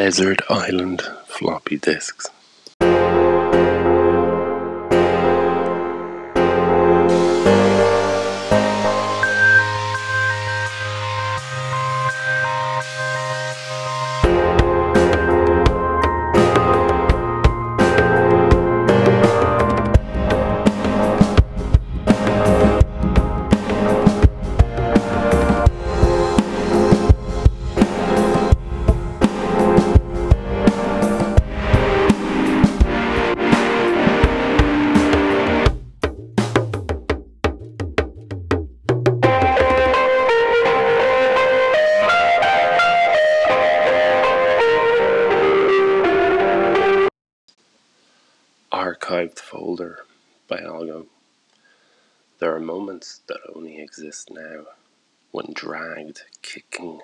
Desert Island floppy disks. Archived folder by Algo. There are moments that only exist now, when dragged, kicking,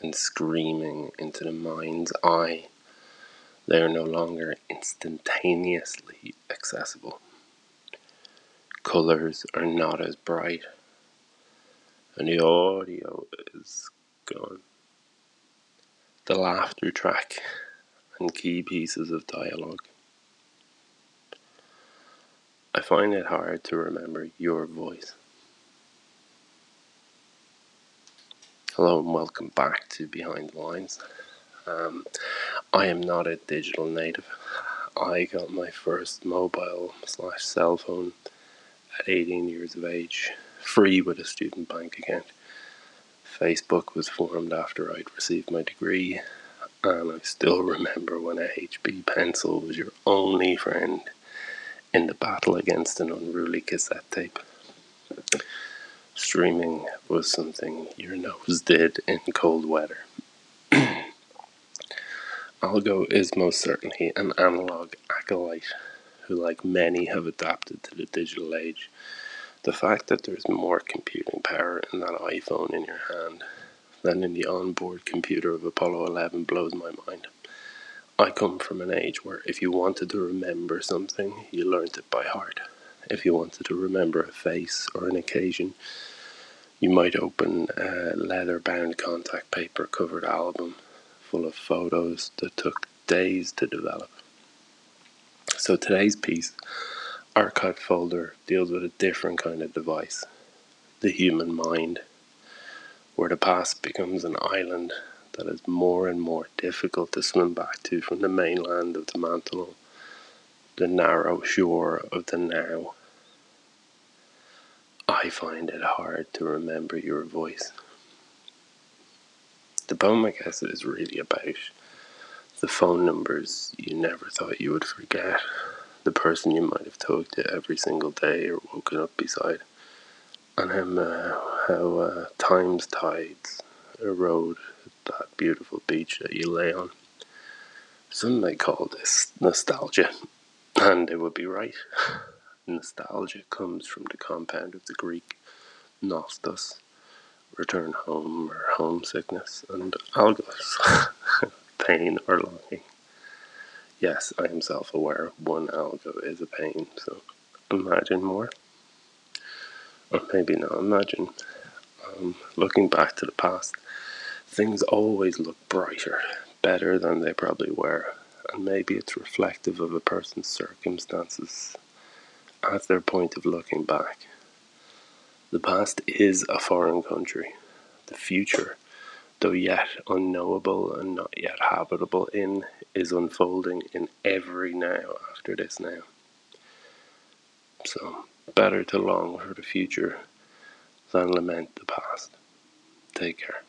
and screaming into the mind's eye. They are no longer instantaneously accessible. Colors are not as bright, and the audio is gone. The laughter track and key pieces of dialogue I find it hard to remember your voice. Hello and welcome back to Behind the Lines. Um, I am not a digital native. I got my first mobile slash cell phone at 18 years of age, free with a student bank account. Facebook was formed after I'd received my degree, and I still remember when a HB pencil was your only friend in the battle against an unruly cassette tape. Streaming was something your nose did in cold weather. Algo is most certainly an analog acolyte who, like many, have adapted to the digital age. The fact that there's more computing power in that iPhone in your hand than in the onboard computer of Apollo 11 blows my mind. I come from an age where if you wanted to remember something, you learned it by heart. If you wanted to remember a face or an occasion, you might open a leather bound contact paper covered album full of photos that took days to develop. So today's piece, Archive Folder, deals with a different kind of device the human mind, where the past becomes an island that is more and more difficult to swim back to from the mainland of the mantle, the narrow shore of the now. I find it hard to remember your voice. The poem, I guess, is really about the phone numbers you never thought you would forget, the person you might have talked to every single day or woken up beside, and how, uh, how uh, time's tides erode that beautiful beach that you lay on. Some may call this nostalgia, and they would be right. nostalgia comes from the compound of the Greek nostos, return home or homesickness, and algos, pain or longing. Yes, I am self aware one algo is a pain, so imagine more. Or maybe not imagine. Um, looking back to the past, things always look brighter, better than they probably were, and maybe it's reflective of a person's circumstances at their point of looking back. The past is a foreign country. The future, though yet unknowable and not yet habitable in, is unfolding in every now after this now. So, better to long for the future than lament the past. Take care.